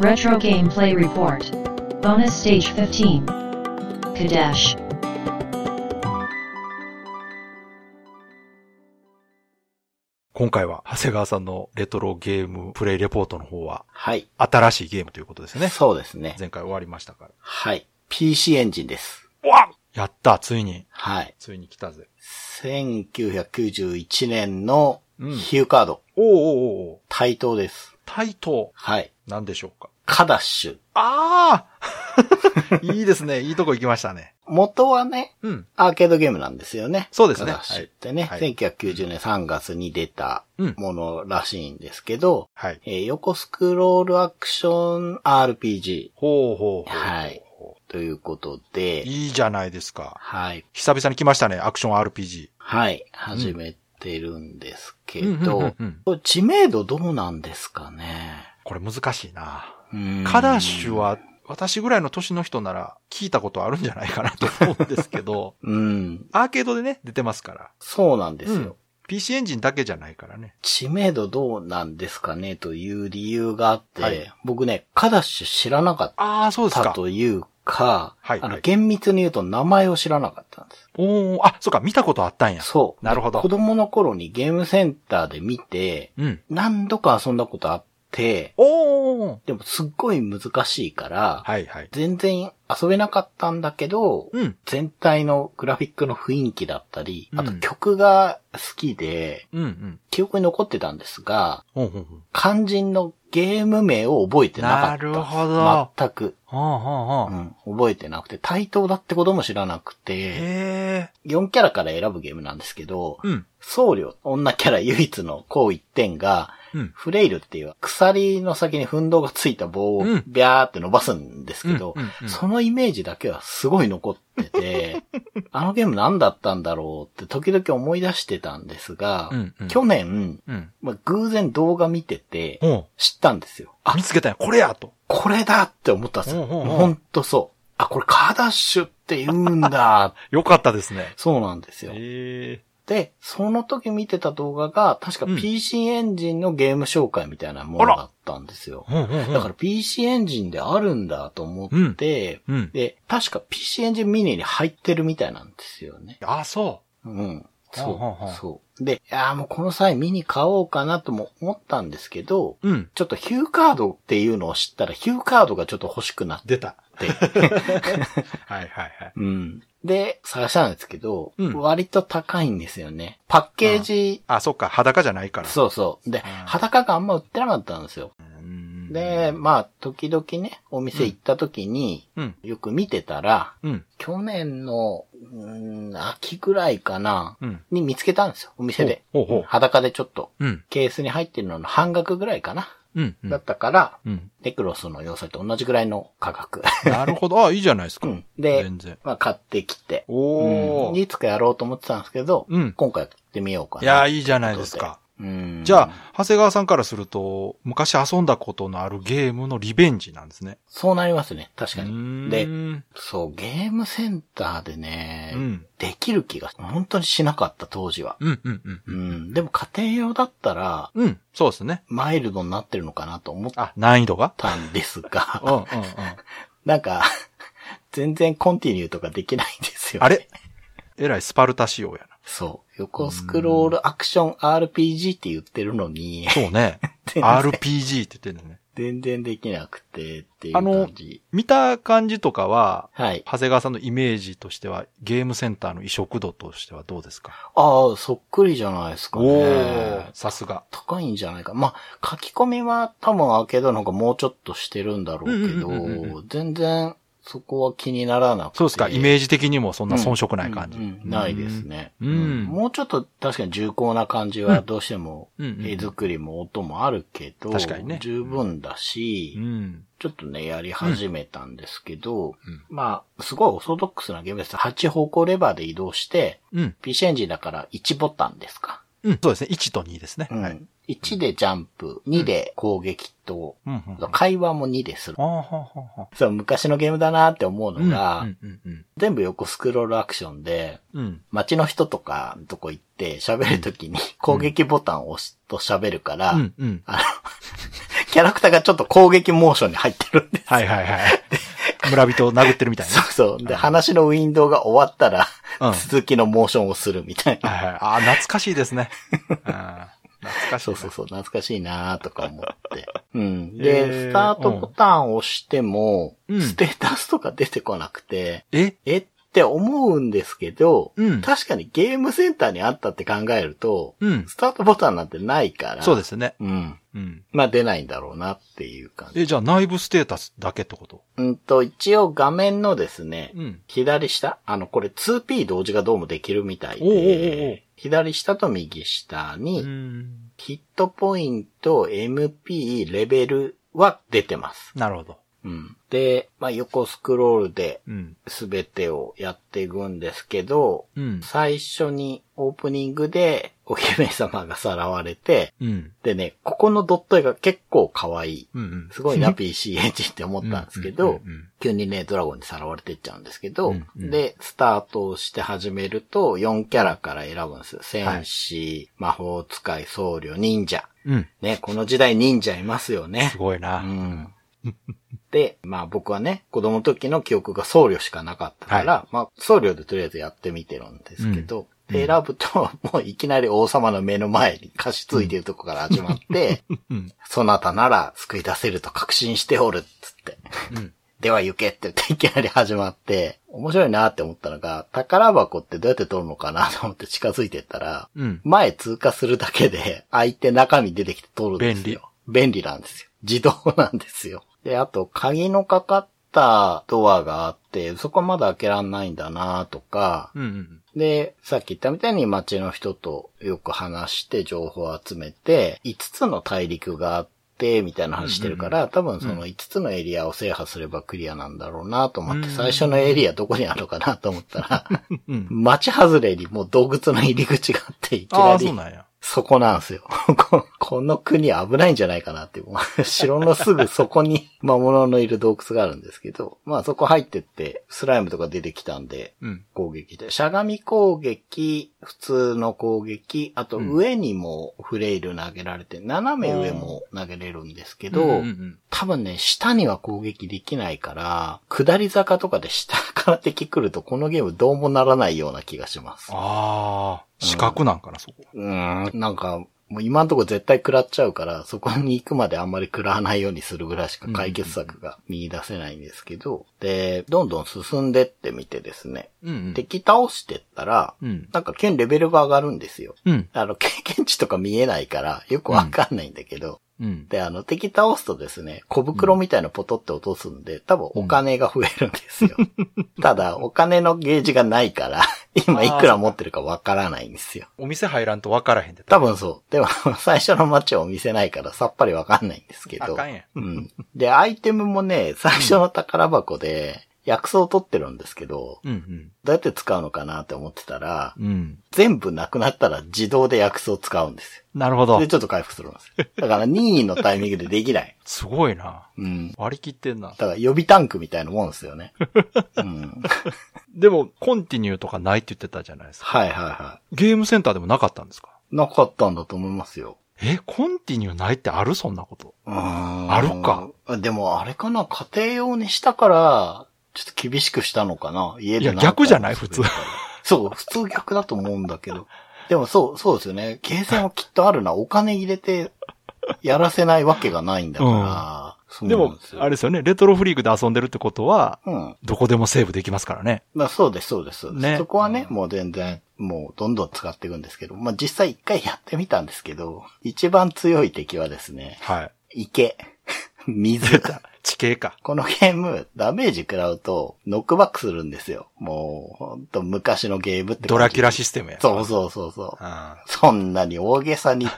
Retro Gameplay Report. Bonus Stage 15. Kadesh. 今回は、長谷川さんのレトロゲームプレイレポートの方は、はい。新しいゲームということですね。そうですね。前回終わりましたかはい。PC エンジンです。ら。わやったついに、はい。ついに来たぜ。1991年のうんヒューカード、おーおーおー対等です。対等。はい。なんでしょうか？カダッシュ。ああ いいですね。いいとこ行きましたね。元はね、うん。アーケードゲームなんですよね。そうですねカダッシュってね、はいはい1990年3月に出たうんものらしいんですけど、はい。えー横スクロールアクション RPG ほうほうほう。はいということで、いいじゃないですか。はい。久々に来ましたね。アクション RPG。はい。始めてるんですけど知名度どうなんですかね？これ難しいな。うんカダッシュは、私ぐらいの年の人なら聞いたことあるんじゃないかなと思うんですけど、うん。アーケードでね、出てますから。そうなんですよ。うん PC エンジンだけじゃないからね。知名度どうなんですかね？という理由があって、はい僕ね、カダッシュ知らなかっああ、そうですたか。というか、あの、はいはい厳密に言うと名前を知らなかったんです。おー、あ、そうか、見たことあったんや。そう。なるほど子供の頃にゲームセンターで見て、うん。何度か遊んだことあって、おー。でもすっごい難しいから、はいはい。全然遊べなかったんだけど、うん。全体のグラフィックの雰囲気だったり、あとうん曲が好きで、うんうん。記憶に残ってたんですが、ほうほうほう。肝心のゲーム名を覚えてなかった。なるほど全く。うん、覚えてなくて、対等だってことも知らなくて、へ4キャラから選ぶゲームなんですけど、え。うん。僧侶、女キャラ唯一のこう一点が、うん。フレイルっていう鎖の先に奮闘がついた棒をうんビャーって伸ばすんですけど、そのイメージだけはすごい残ってて、あのゲーム何だったんだろうって時々思い出してたんですが、うんうん去年、うん。まあ、偶然動画見ててほ知ったんですよ。う。見つけたんや。これやと。これだって思ったんですよ。ほんとそう。あ、これカーダッシュって言うんだ。よかったですね。そうなんですよ。へえ。で、その時見てた動画が、確かうん PC エンジンのゲーム紹介みたいなものだったんですよ。ほうほうほう。だから PC エンジンであるんだと思って、うん。で、確か PC エンジンミニに入ってるみたいなんですよね。あ、そうん。そう。ほうほうほうそう。で、いやーもうこの際ミニ買おうかなとも思ったんですけど、う。うん。ちょっとヒューカードっていうのを知ったら、ヒューカードがちょっと欲しくなっ出た。て、はいはいはい。うん。で、探したんですけど、うん割と高いんですよね。パッケージ、あ、そっか。裸じゃないから。そうそう。で、ん裸があんま売ってなかったんですよ。うん。で、まあ、時々ね、お店行った時に、うん。よく見てたら、うん。去年の、うーん、秋ぐらいかな、うん。に見つけたんですよ、お店で。ほうほうほう裸でちょっと、うん。ケースに入ってるのの半額ぐらいかな。うん。うんだったから、うん。ネクロスの要塞と同じぐらいの価格。なるほど。あ、いいじゃないですか。うん。で全然、まあ買ってきて、おー。うんいつかやろうと思ってたんですけど、うん今回やってみようかな。いや、いいじゃないですか。うん。じゃあ、長谷川さんからすると、昔遊んだことのあるゲームのリベンジなんですね。そうなりますね。確かに。で、そう、ゲームセンターでね、うん。できる気が本当にしなかった当時は。うん、うん、うん。うん。でも家庭用だったら、うん、そうですね。マイルドになってるのかなと思っあ、難易度が？たんですうん、うん、が、うん。なんか、全然コンティニューとかできないんですよ、あれ？えらいスパルタ仕様やそう。横スクロールアクション RPG って言ってるのにな。、そうね。RPG って言ってるのね。全然できなくてっていうあの感じ。見た感じとかは、はい。長谷川さんのイメージとしては、ゲームセンターの移植度としてはどうですか？ああ、そっくりじゃないですかおねー。、さすが。高いんじゃないか。まあ、書き込みは多分アーケードの方がもうちょっとしてるんだろうけど、全然そこは気にならなくて。そうですか。イメージ的にもそんな遜色ない感じ。うんうんないですね。うんもうちょっと確かに重厚な感じはどうしてもうんうんうん絵作りも音もあるけど、確かにね十分だし、うん。ちょっとね、やり始めたんですけど、うんまあ、すごいオーソドックスなゲームです。8方向レバーで移動して、うん。PC エンジンだから1ボタンですか。うん。そうですね。1と2ですね。うんはい。1でジャンプ、2で攻撃と。会話も2でする。そう、昔のゲームだなって思うーのが、全部横スクロールアクションで。街の人とかのとこ行って喋るときに攻撃ボタンを押すと喋るから、キャラクターがちょっと攻撃モーションに入ってるんです。はいはいはい。村人を殴ってるみたいな。そうそう。で、話のウィンドウが終わったら、うん続きのモーションをするみたいな。はいはい。ああ、懐かしいですね。懐かしいな。そうそうそう、懐かしいなとか思って。うん。えで、ースタートボタンを押しても、うんステータスとか出てこなくて、え？え？って思うんですけど、うん確かにゲームセンターにあったって考えると、うん。スタートボタンなんてないから。そうですね。うん。うん。まあ出ないんだろうなっていう感じ。え、じゃあ内部ステータスだけってこと？うんと、一応画面のですね、うん。左下あの、これ 2P 同時がどうもできるみたいおうおうおうおうで、左下と右下に、うん。ヒットポイント、MP、レベルは出てます。なるほど。うん。で、まあ、横スクロールでうん。すべてをやっていくんですけど、うん。最初にオープニングでお姫様がさらわれて、うん。でね、ここのドット絵が結構可愛い。うんうん。すごいな、PC エンジンって思ったんですけど急にね、ドラゴンにさらわれていっちゃうんですけどうん、うんで、スタートをして始めると、4キャラから選ぶんですよ。戦士、魔法使い、僧侶、忍者。うん。ね、この時代忍者いますよねす。ごいうな。ん。で、まあ僕はね、子供の時の記憶が僧侶しかなかったから、まあ僧侶でとりあえずやってみてるんですけど、うんで、選ぶと、もういきなり王様の目の前に貸し付いてるとこから始まって、うん。そなたなら救い出せると確信しておるっつって。うん。では行けって言っていきなり始まって、面白いなって思ったのが、宝箱ってどうやって取るのかなと思って近づいてったら、うん。前通過するだけで、相手中身出てきて取るんですよ。便利なんですよ。自動なんですよ。で、あと、鍵のかかったドアがあって、そこはまだ開けらんないんだなとか、うんうん。で、さっき言ったみたいに街の人とよく話して情報を集めて、5つの大陸があって、みたいな話してるから、多分その5つのエリアを制覇すればクリアなんだろうなと思って、うん最初のエリアどこにあるのかなと思ったら、うん。街外れにもう洞窟の入り口があって、いきああ、なりそうなんや。そこなんですよ。ここの国危ないんじゃないかなって。城のすぐそこに 魔物のいる洞窟があるんですけど、まあそこ入ってって、スライムとか出てきたんで、うん。攻撃で。しゃがみ攻撃、普通の攻撃、あとうん上にもフレイル投げられて、斜め上も投げれるんですけど、うんうん多分ね、下には攻撃できないから、下り坂とかで下から敵来るとこのゲームどうもならないような気がします。ああ、四角なんかな、そこ。うーん、なんか、もう今んとこ絶対食らっちゃうから、そこに行くまであんまり食らわないようにするぐらいしか解決策が見出せないんですけど、で、どんどん進んでってみてですね、うんうん。敵倒してったら、うん。なんか剣レベルが上がるんですよ。うん。あの、経験値とか見えないから、よくわかんないんだけど、うん。で、あの、敵倒すとですね、小袋みたいなポトって落とすんで、多分お金が増えるんですよ。ただ、お金のゲージがないから、今いくら持ってるかわからないんですよ。お店入らんと分からへんで。多分そう。でも、最初の街はお店ないからさっぱりわかんないんですけど。あかんやん。うん。で、アイテムもね、最初の宝箱で、薬草を取ってるんですけど、うんうん。どうやって使うのかなって思ってたら、うん。全部なくなったら自動で薬草を使うんですなるほどよ。で、。ちょっと回復するんですよ。だから任意のタイミングでできない。すごいな。うん。割り切ってんな。だから予備タンクみたいなもんですよね。うん。でも、コンティニューとかないって言ってたじゃないですか。はいはいはゲームセンターでもなかったんですか？い。なかったんだと思いますよ。え、コンティニューないってあるそんなこと？うーんあるか。でもあれかな、家庭用にしたから、ちょっと厳しくしたのかな？家でいや逆じゃない？普通 そう、普通逆だと思うんだけど。でもそう、そうですよね。ゲーセンはきっとあるな。お金入れて、やらせないわけがないんだから。そうでもなんす、よあれですよね、レトロフリークで遊んでるってことは、うん。どこでもセーブできますからね。まあそうです、そうです。ねそこはね、もう全然、もうどんどん使っていくんですけど、まあ実際一回やってみたんですけど、一番強い敵はですね、はい。池。水。地形か。このゲーム、ダメージ食らうと、ノックバックするんですよ。もう、ほんと昔のゲームってドラキュラシステムや。そうそうそうそう。あそんなに大げさに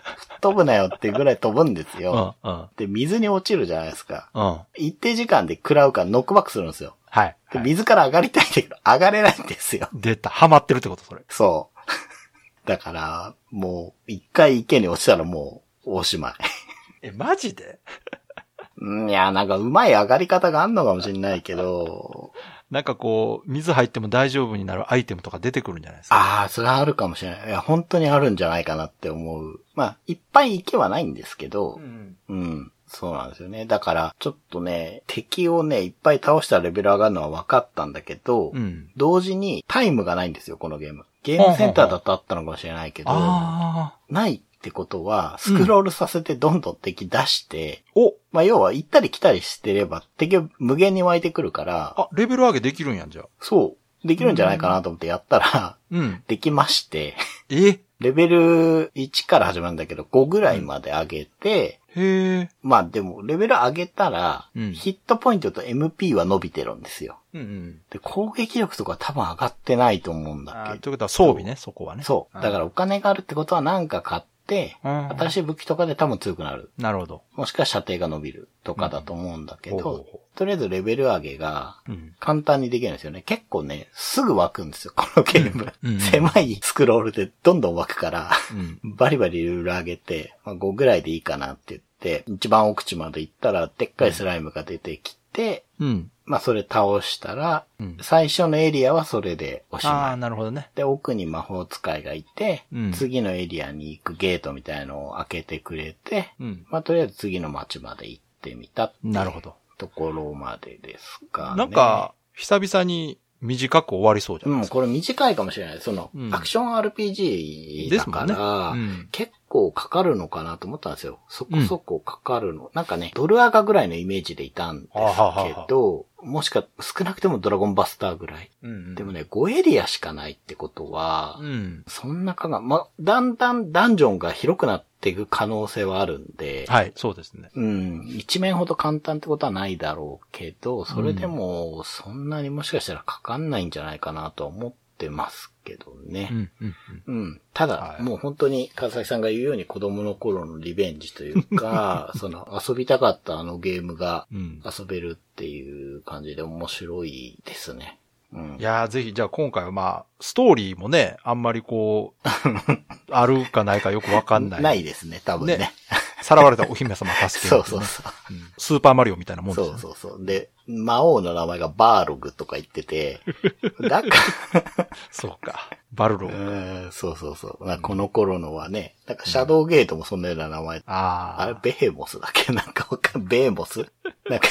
飛ぶなよってぐらい飛ぶんですあ。よ。うん、うん。で、水に落ちるじゃないですか。うん。一定時間で食らうからノックバックするんですよ。はい。で、はい水から上がりたいんだけど、上がれないんですよ。出た。ハマってるってこと、それ。そう。だから、もう、一回池に落ちたらもう、おしまい。え、マジで？うんいや、なんかうまい上がり方があんのかもしれないけど、なんかこう、水入っても大丈夫になるアイテムとか出てくるんじゃないですか？ああ、それはあるかもしれない。いや、本当にあるんじゃないかなって思う。まあ、いっぱい行けはないんですけど、ん。うん。そうなんですよね。だから、ちょっとね、敵をね、いっぱい倒したらレベル上がるのは分かったんだけど、うん。同時にタイムがないんですよ、このゲーム。ゲームセンターだとあったのかもしれないけど、ああ。ないってことは、スクロールさせてどんどん敵出して、おまあ要は行ったり来たりしてれば敵は無限に湧いてくるから、あ、レベル上げできるんやんじゃあ。そう、できるんじゃないかなと思ってやったら、うん。できまして、え？レベル1から始まるんだけど、5ぐらいまで上げて、へえ。まあでも、レベル上げたら、うんヒットポイントと MP は伸びてるんですよ。うんうん。で、攻撃力とか多分上がってないと思うんだけど。ということは装備ね、そこはね。そう。だからお金があるってことはなんか買っ新しい武器とかで多分強くなる。なるほど。もしくは射程が伸びるとかだと思うんだけどとりあえずレベル上げがうん。簡単にできるんですよね。結構ね、すぐ湧くんですよ、このゲーム。うんうん狭いスクロールでどんどん湧くから、うん。バリバリルール上げて、まあ、5ぐらいでいいかなって言って、一番奥地まで行ったら、でっかいスライムが出てきて、うん。まあそれ倒したら、うん最初のエリアはそれでおしああ、まい。なるほどね。で、奥に魔法使いがいて、うん次のエリアに行くゲートみたいのを開けてくれて、うん。まあとりあえず次の街まで行ってみたなるほど。ところまでですかね。なんか、久々に短く終わりそうじゃないうん、ですか。これ短いかもしれない。その、うんアクション RPG だかですもんねら、うん結構かかるのかなと思ったんですよ。そこそこかかるの。なんかね、ドルアガぐらいのイメージでいたんですはあはあはけど、もしか、少なくてもドラゴンバスターぐらい。うんでもね、5エリアしかないってことは、うん。そんなかが、ま、だんだんダンジョンが広くなっていく可能性はあるんで、はい、そうですね。うん、一面ほど簡単ってことはないだろうけど、それでも、そんなにもしかしたらかかんないんじゃないかなとは思ってますけどね。うん、うん、うん。うん。ただ、はいもう本当に川崎さんが言うように子供の頃のリベンジというか、その遊びたかったあのゲームがうん。遊べるっていう感じで面白いですね。うんい。やー、ぜひ、じゃあ今回はまあ、ストーリーもね、あんまりこう、あるかないかよくわかんない。ないですね、多分ね。ねさらわれたお姫様助けそるねうそうそう。うんスーパーマリオみたいなもんですそね。うそうそう。で、魔王の名前がバーログとか言ってて、だから、そうか。バルロうー。んそうそうそう。なんかこの頃のはね、なんかシャドウゲートもそんなような名前ああ。あれ、ベヘモスだっけ？なんかわかん、ベーモス？なんか、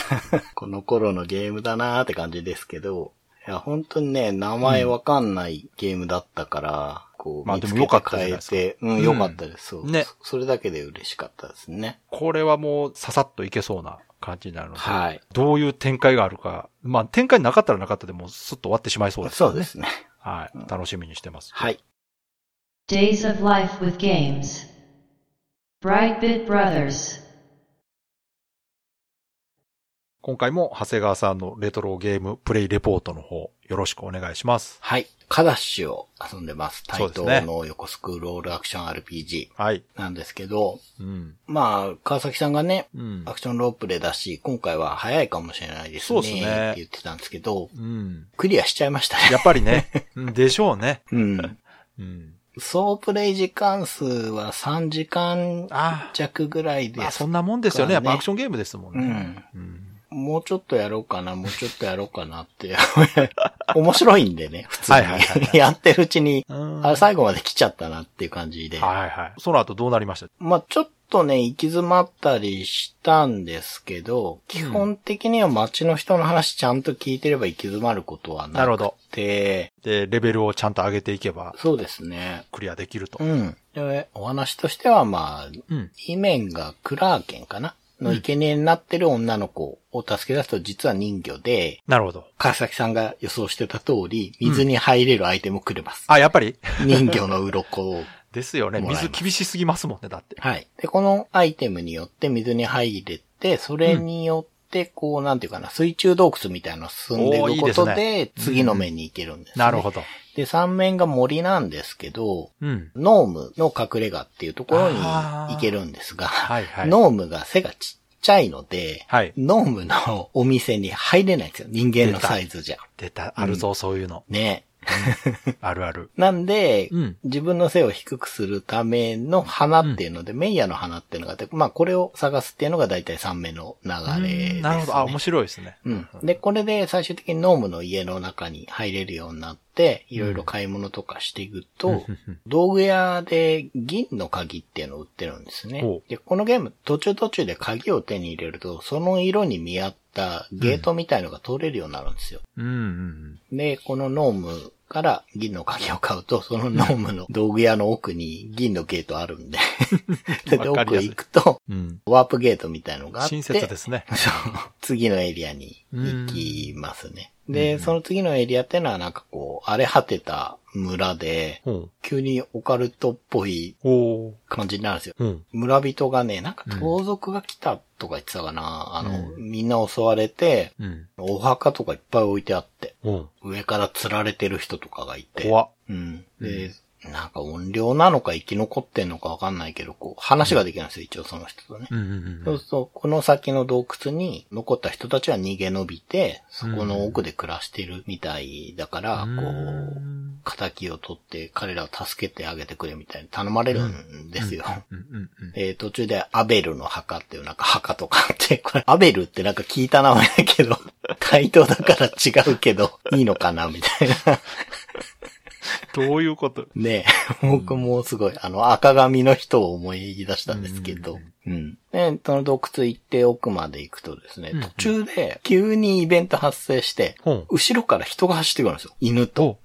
この頃のゲームだなーって感じですけど、いや、本当にね、名前わかんないゲームだったから、こう、まあ見つけてでも良かったですか変えて、うん、うん良かったです。そう。ねそそれだけで嬉しかったですね。これはもう、ささっといけそうな感じになるので。はい。どういう展開があるか。まあ、展開なかったらなかったでもうスッと終わってしまいそうです、そうで。すね。はい。楽しみにしてます。はい。Days of Life with Games. Brightbit Brothers. 今回も長谷川さんのレトロゲームプレイレポートの方、よろしくお願いします。はい。カダッシュを遊んでます。対等の横スクロールアクション RPG はい。なんですけど、うん。まあ、川崎さんがね、うんア。クションロープレだし、今回は早いかもしれないですね。そうですねって言ってたんですけど、うん。クリアしちゃいましたね。やっぱりね。うんでしょうね。うん。うん。総プレイ時間数は3時間あ弱ぐらいあ。でまあ、す。そんなもんですよね。やっぱねアクションゲームですもんね。うん。もうちょっとやろうかな、もうちょっとやろうかなって。面白いんでね、普通に。はいはいはいはやってるうちに、うんあ最後まで来ちゃったなっていう感じで。はいはい。その後どうなりました？まあちょっとね、行き詰まったりしたんですけど、基本的には街の人の話ちゃんと聞いてれば行き詰まることはなくなるほど。て、で、レベルをちゃんと上げていけばそうですね。クリアできるとう。ん。で、お話としてはまあ、うん。イメンがクラーケンかなの生贄になってる女の子を助け出すと実は人魚で、なるほど。川崎さんが予想してた通り、水に入れるアイテムをくれます。あ、やっぱり？人魚の鱗を。ですよね。水厳しすぎますもんね、だって。はい。で、このアイテムによって水に入れて、それによって、こう、なんていうかな、水中洞窟みたいなの進んでいくことで次の面に行けるんです、ねなるほど。で、三面が森なんですけど、うん。ノームの隠れ家っていうところに行けるんですが、はいはい。ノームが背がちっちゃいので、はい。ノームのお店に入れないんですよ。人間のサイズじゃ。出た、あるぞ、そういうの。ね。あるある。なんで、うん。自分の背を低くするための花っていうので、メイヤの花っていうのがあって、まあこれを探すっていうのが大体3目の流れです、ね。なるほど。あ、面白いですね。うん。で、これで最終的にノームの家の中に入れるようになって、いろいろ買い物とかしていくと、道具屋で銀の鍵っていうのを売ってるんですねで、このゲーム途中途中で鍵を手に入れると、その色に見合ったゲートみたいのが通れるようになるんですよ。うんうんで、このノームから銀の鍵を買うと、そのノームの道具屋の奥に銀のゲートあるんで。で、奥行くと、うん。うん。ワープゲートみたいのがあって。親切ですね。次のエリアに行きますね。で、その次のエリアってのはなんかこう、荒れ果てた村で、ほう。急にオカルトっぽいほ感じになるんですよ。う。うん。村人がね、なんか盗賊が来たとか言ってたかな。あの、みんな襲われて、うん。お墓とかいっぱい置いてあって、ほ上から釣られてる人とかがいて。怖っ。うん。で、なんか音量なのか生き残ってんのかわかんないけど、こう、話ができるんですよ、一応その人とね。うんうんそうすると、この先の洞窟に残った人たちは逃げ延びて、そこの奥で暮らしてるみたいだから、うん。こう、仇を取って彼らを助けてあげてくれみたいに頼まれるんですよ。うんうんうん。で、途中でアベルの墓っていうなんか墓とかあって、これアベルってなんか聞いた名前だけど、回答だから違うけど、いいのかなみたいな。どういうこと？ね 僕もすごい、あの、赤髪の人を思い出したんですけど、うん。で、その洞窟行って奥まで行くとですね、うん途中で急にイベント発生して、ほう。後ろから人が走ってくるんですよ。犬と。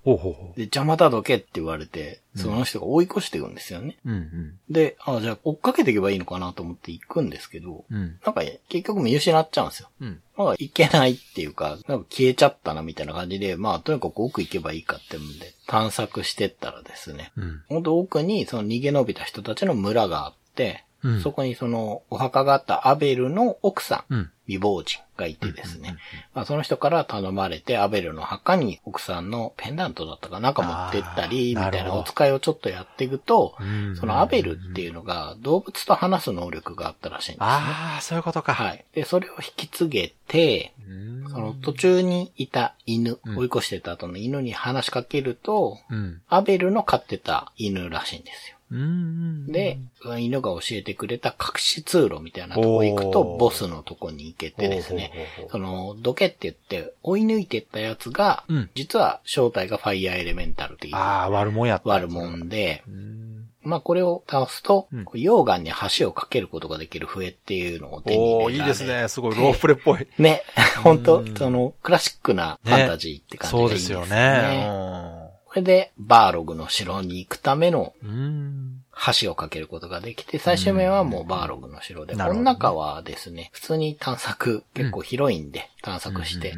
で、邪魔だどけって言われて、その人が追い越していくんですよね。うんうん。で、あじゃあ追っかけていけばいいのかなと思って行くんですけど、うん。なんか結局見失っちゃうんですよ。うん。まあ、行けないっていうか、なんか消えちゃったなみたいな感じで、まあ、とにかく奥行けばいいかってんで、探索してったらですね、うん。ほんと奥にその逃げ延びた人たちの村があって、うんそこにそのお墓があったアベルの奥さん、うん。未亡人がいてですね、まあ、その人から頼まれてアベルの墓に奥さんのペンダントだったかなんか持ってったり、みたいなお使いをちょっとやっていくと、うんそのアベルっていうのが動物と話す能力があったらしいんですね。ああ、そういうことか。はい。で、それを引き継げて、うん。その途中にいた犬、うん追い越してた後の犬に話しかけると、うん。アベルの飼ってた犬らしいんですよ。うん。で、犬が教えてくれた隠し通路みたいなとこ行くと、ボスのとこに行けてですねその、どけって言って追い抜いてったやつが、うん実は正体がファイヤーエレメンタルっていうああ、悪者やった。悪者で、うん。まあこれを倒すと、うん溶岩に橋を架けることができる笛っていうのを手に入れおー、いいですね。すごいロープレっぽい。ね、本当うんその、クラシックなファンタジーって感じがいいそうですよね。これで、バーログの城に行くためのうん。橋を架けることができて、最終面はもうバーログの城で、この中はですね、普通に探索、結構広いんで、探索して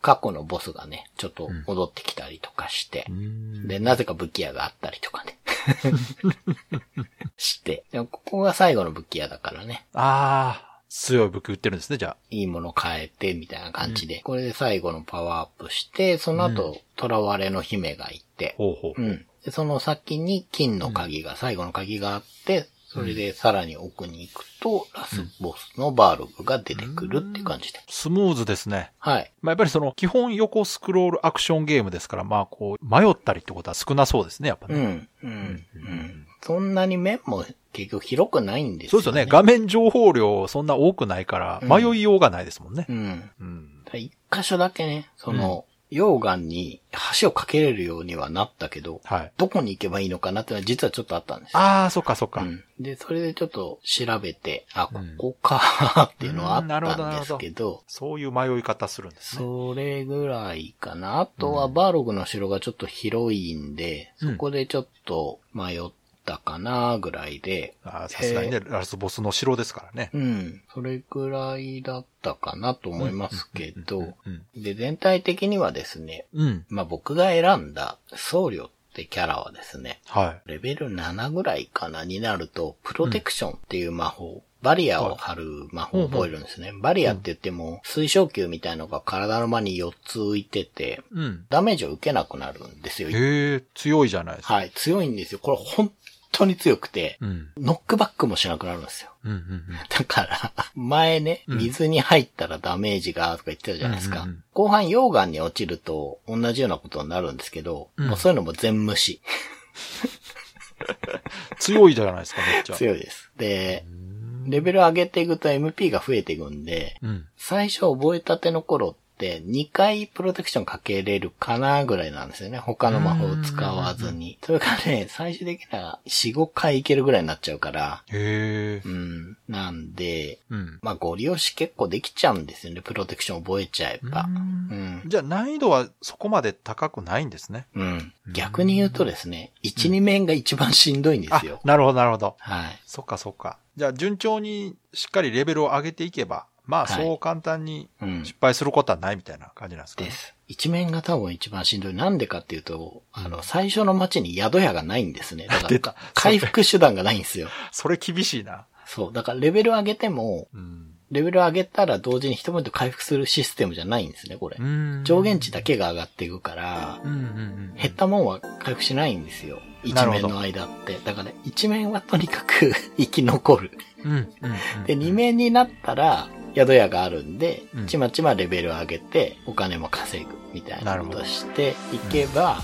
過去のボスがね、ちょっと戻ってきたりとかしてう、ん。で、なぜか武器屋があったりとかね。して。でもここが最後の武器屋だからね。ああ、強い武器売ってるんですね、じゃあ。いいもの変えて、みたいな感じで。これで最後のパワーアップして、その後、囚われの姫がいて、ほうほう。うん。で、その先に金の鍵が、最後の鍵があって、それでさらに奥に行くと、ラスボスのバーログが出てくるって感じで。スムーズですね。はい。まあ、やっぱりその、基本横スクロールアクションゲームですから、まあ、こう、迷ったりってことは少なそうですね、やっぱね。うん。うん。うん。そんなに面も結局広くないんですよ、そうですよね。画面情報量そんな多くないから、うん迷いようがないですもんねう。ん。うん。一箇所だけね、その、溶岩に橋を架けれるようにはなったけど、はい。どこに行けばいいのかなってのは実はちょっとあったんですよ。ああ、そっかそっか。うん。で、それでちょっと調べて、あ、こうんこかっていうのはあうんなるほどったんですけど、そういう迷い方するんですね。それぐらいかな。あとはバーログの城がちょっと広いんで、うんそこでちょっと迷ったかなぐらいで、あーさすがにね、ラスボスの城ですからね。うん。それぐらいだったかなと思いますけど、うん。で、全体的にはですね、うん。まあ僕が選んだ僧侶ってキャラはですね、はい。レベル7ぐらいかなになると、プロテクションっていう魔法、バリアを張る魔法を覚えるんですね。バリアって言っても、水晶球みたいのが体の間に4つ浮いてて、うん。ダメージを受けなくなるんですよ。へえ、強いじゃないですか。はい、強いんですよ。これ本当に強くて、うん。ノックバックもしなくなるんですよ。うん。うん。だから、前ね、うん水に入ったらダメージがとか言ってたじゃないですか。うんうんうん後半溶岩に落ちると同じようなことになるんですけど、うんもうそういうのも全無視。強いじゃないですか、めっちゃ。強いです。で、レベル上げていくと MP が増えていくんで、うん。最初覚えたての頃って2回プロテクションかけれるかなぐらいなんですよね。他の魔法を使わずに。それがね、最終的には4、5回いけるぐらいになっちゃうから、へえう。ん。なんで、うん。まあ、ご利用し結構できちゃうんですよね。プロテクション覚えちゃえば。うん。じゃあ難易度はそこまで高くないんですね。うん。逆に言うとですね、1、2面が一番しんどいんであすよ、。なるほど、なるほど。はい。そっかそっか。じゃあ順調にしっかりレベルを上げていけば、まあはいそう簡単にうん。失敗することはないみたいな感じなんですかね。です。一面が多分一番しんどい。なんでかっていうと、あの、最初の街に宿屋がないんですね。だか出たら、回復手段がないんですよ。それ厳しいな。そう。だからレベル上げても、うん。レベル上げたら同時に一ポイント回復するシステムじゃないんですね、これ。うん上限値だけが上がっていくから、うんうんうん。減ったもんは回復しないんですよ。一面の間って。だから、一面はとにかく 生き残る。うんうんうん。で、二面になったら、宿屋があるんでうん、ちまちまレベル上げて、お金も稼ぐみたいなことしていけば、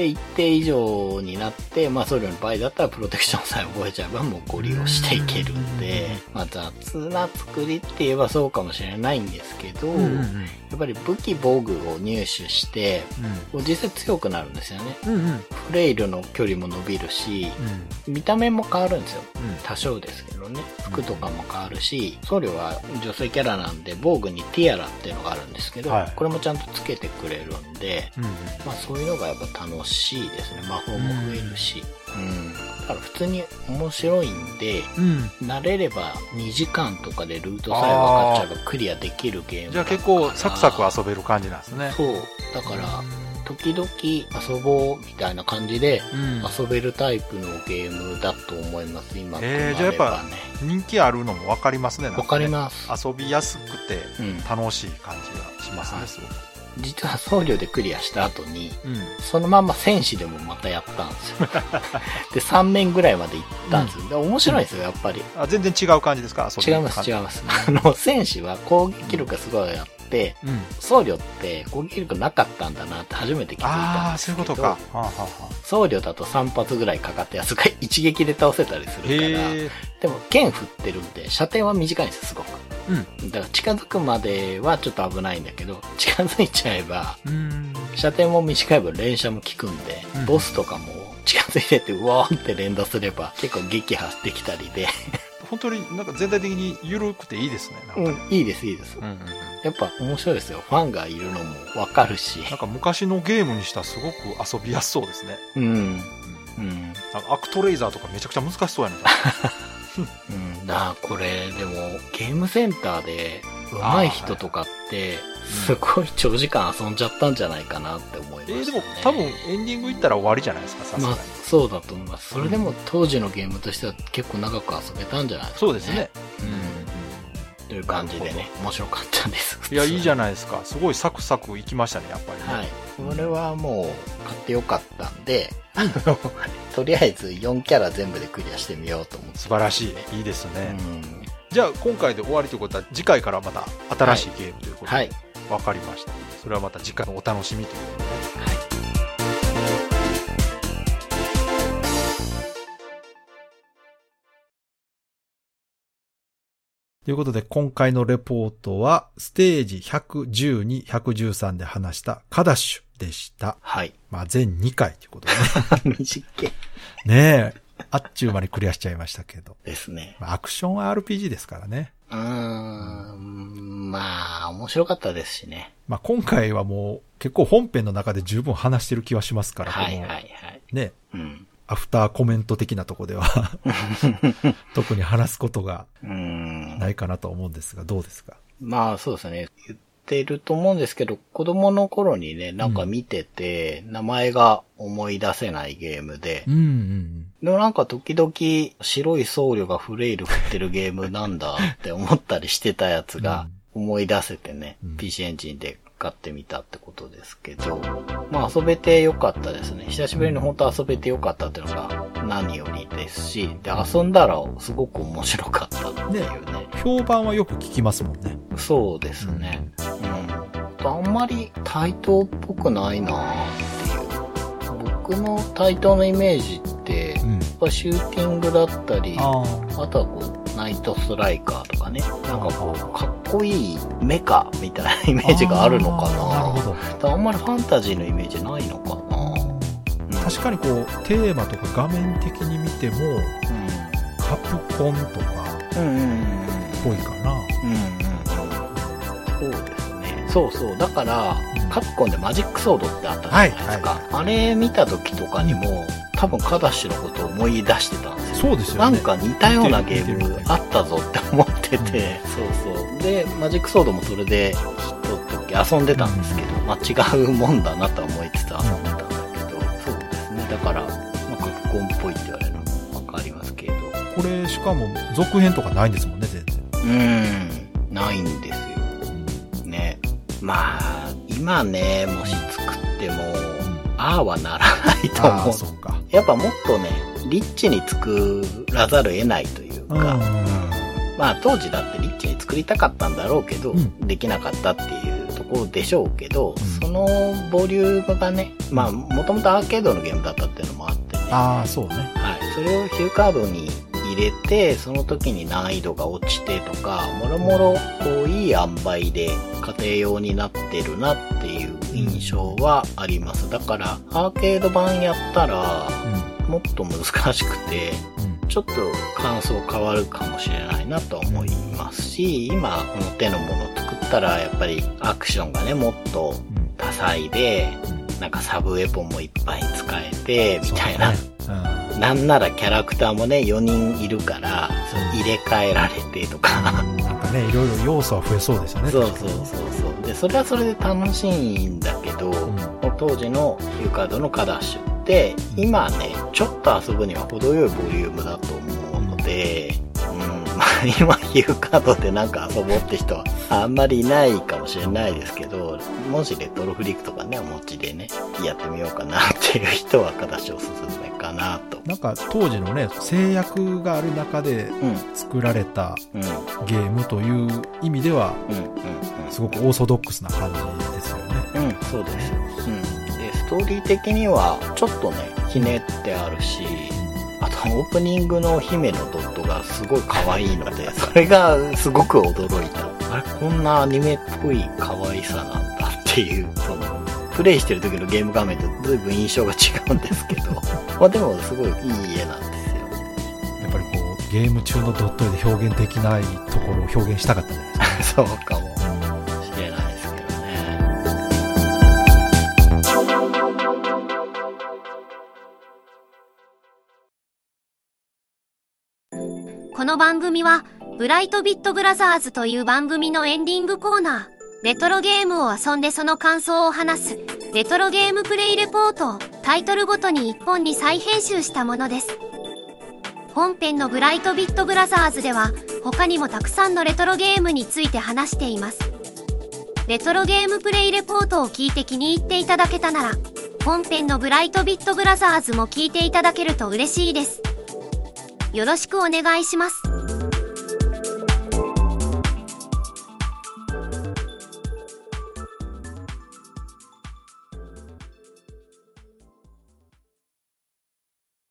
で、一定以上になって、まあ、送料の場合だったらプロテクションさえ覚えちゃえばもうご利用していけるんで、まあ、雑な作りって言えばそうかもしれないんですけど、うんうんうんやっぱり武器防具を入手して、実際強くなるんですよね。うんうんうんフレイルの距離も伸びるし、見た目も変わるんですよ。うん多少ですけどね。服とかも変わるし、僧侶は女性キャラなんで、防具にティアラっていうのがあるんですけど、はいこれもちゃんとつけてくれるんで、うんうんまあそういうのがやっぱ楽しいですね。魔法も増えるし。うん。だから普通に面白いんで、うん慣れれば2時間とかでルートさえ分かっちゃえばクリアできるゲームじゃあ結構サクサク遊べる感じなんですね。そう。だから、時々遊ぼうみたいな感じでうん遊べるタイプのゲームだと思います、今となればね。えーじゃあやっぱ人気あるのもわかりますね。なんねわかります。遊びやすくてうん。楽しい感じがしますね、はいすごく。実は僧侶でクリアした後に、うん。そのまんま戦士でもまたやったんですよ。で、3面ぐらいまで行ったんですよ。で面白いですよ、やっぱり。あ全然違う感じですか？違います、違います。あの、戦士は攻撃力がすごいあって、うん。僧侶って攻撃力なかったんだなって初めて気づいたああ、んですけど。そういうことか。はあ、はあは僧侶だと3発ぐらいかかったやつが一撃で倒せたりすあ、るから。でも剣振ってるんで、射程は短いんです、すごく。うん。だから近づくまではちょっと危ないんだけど、近づいちゃえば、うん。射程も短い分連射も効くんで、うんボスとかも近づいてってうわーって連打すれば結構撃破できたりで、本当になんか全体的に緩くていいですね。うん、いいです、いいです。うんうんうんやっぱ面白いですよ。ファンがいるのもわかるし。なんか昔のゲームにしたらすごく遊びやすそうですね。うん。うんうん。なんかアクトレイザーとかめちゃくちゃ難しそうやね うん。だこれ、でも、ゲームセンターで上手い人とかって、すごい長時間遊んじゃったんじゃないかなって思いまえー、す、でも多分エンディングいったら終わりじゃないですか、さすがまあに。、そうだと思います。それでも当時のゲームとしては結構長く遊べたんじゃないですか、そうですね。。うん。という感じでね、面白かったです。いや、いいじゃい。ないですか。すごいサクサクいきましたね、やっぱりね。はい。これはもう買ってよかったんで、とりあえず4キャラ全部でクリアしてみようと思って。素晴らしい。いいですね。うん。じゃあ、今回で終わりということは、次回からまた新しいゲームということで、はい。わかりました。それはまた次回のお楽しみということで。ということで、今回のレポートは、ステージ112、113で話したカダッシュでした。はい。まあ、全2回ということで 短いね。ねえ。あっちゅう間にクリアしちゃいましたけど。ですね。まあアクション RPG ですからね。うーん、まあ、面白かったですしね。まあ、今回はもう結構本編の中で十分話してる気はしますから、はいはいはい。ね、うん。アフターコメント的なとこでは 特に話すことがうーん。ないかなと思うんですが、どうですか？まあそうですね。言ってると思うんですけど、子供の頃にね、なんか見てて、名前が思い出せないゲームで、うん。うんでもなんか時々白い僧侶がフレイル振ってるゲームなんだって思ったりしてたやつが思い出せてね、うん。PC エンジンで買ってみたってことですけど、まあ遊べてよかったですね。久しぶりに本当遊べてよかったっていうのが何よりですし、で、遊んだらすごく面白かったっていうね。評判はよく聞きますもんね。そうですね。うん。あんまり対等っぽくないなっていう。僕の対等のイメージって、うん。やっぱシューティングだったり、ああとはこう、ナイトストライカーとかね。なんかこう、かっこいいメカみたいなイメージがあるのかな。なるほど。あんまりファンタジーのイメージないのかな。確かにこう、テーマとか画面的に見ても、カプコンとかうん。うんうんうん。っぽいかな。うんうんうん。そうですね。そうそう。だから、うんカプコンでマジックソードってあったじゃないですか。はいあれ見た時とかにも、多分カダッシュのことを思い出してたんですよ。そうですよね。なんか似たようなゲームあったぞって思ってて、そうそう。で、マジックソードもそれで、ひと時遊んでたんですけど、まあ違うもんだなとは思いつつ遊んでたんだけど、そうですね。だから、まあカプコンっぽいって言われるのもわかりますけど、これ、しかも続編とかないんですもんね、全然。うーん、ないんですよ。ね。まあ、今ね、もし作っても、ああはならないと思う。やっぱもっとね、リッチに作らざるを得ないといううん。か、まあ当時だってリッチに作りたかったんだろうけど、うんできなかったっていうところでしょうけど、うんそのボリュームがね、まあもともとアーケードのゲームだったっていうのもあってね、ああ、そうね。はい。それをヒューカードに入れて、その時に難易度が落ちてとか、もろもろ、こう、いい塩梅で家庭用になってるなっていう印象はあります。だから、アーケード版やったら、うもっと難しくて。ちょっと感想変わるかもしれないなと思いますし、今、この手のものを作ったら、やっぱりアクションがね、もっとうん。多彩で、なんかサブウェポンもいっぱい使えて、みたいな。なんならキャラクターもね、4人いるから、入れ替えられてとか。ね、いろいろ要素は増えそうですよね。そうそうそうそう。で、それはそれで楽しいんだけど、ん当時のヒューカードのカダッシュって、今ね、ちょっと遊ぶには程よいボリュームだと思うので、うん、まあ今ヒューカードでなんか遊ぼうって人はあんまりいないかもしれないですけど、もしレトロフリックとかね、お持ちでね、やってみようかなっていう人はカダッシュおすすめかなと。なんか当時のね、制約がある中でうん、作られたうん、うん、ゲームという意味では、うん、うん。すごくオーソドックスな感じですよね。うん、そうですよ。うん。で、ストーリー的には、ちょっとね、ひねってあるし、あとオープニングの姫のドットがすごい可愛いので、それがすごく驚いた。あれ、こんなアニメっぽい可愛さなんだっていう、その、プレイしてる時のゲーム画面と随分印象が違うんですけど、まあでもすごいいい絵なんですよ。やっぱりこう、ゲーム中のドット絵で表現できないところを表現したかったんじゃないですか。そうかもの番組は、ブライトビットブラザーズという番組のエンディングコーナー、レトロゲームを遊んでその感想を話す、レトロゲームプレイレポートをタイトルごとに一本に再編集したものです。本編のブライトビットブラザーズでは、他にもたくさんのレトロゲームについて話しています。レトロゲームプレイレポートを聞いて気に入っていただけたなら、本編のブライトビットブラザーズも聞いていただけると嬉しいです。よろしくお願いします。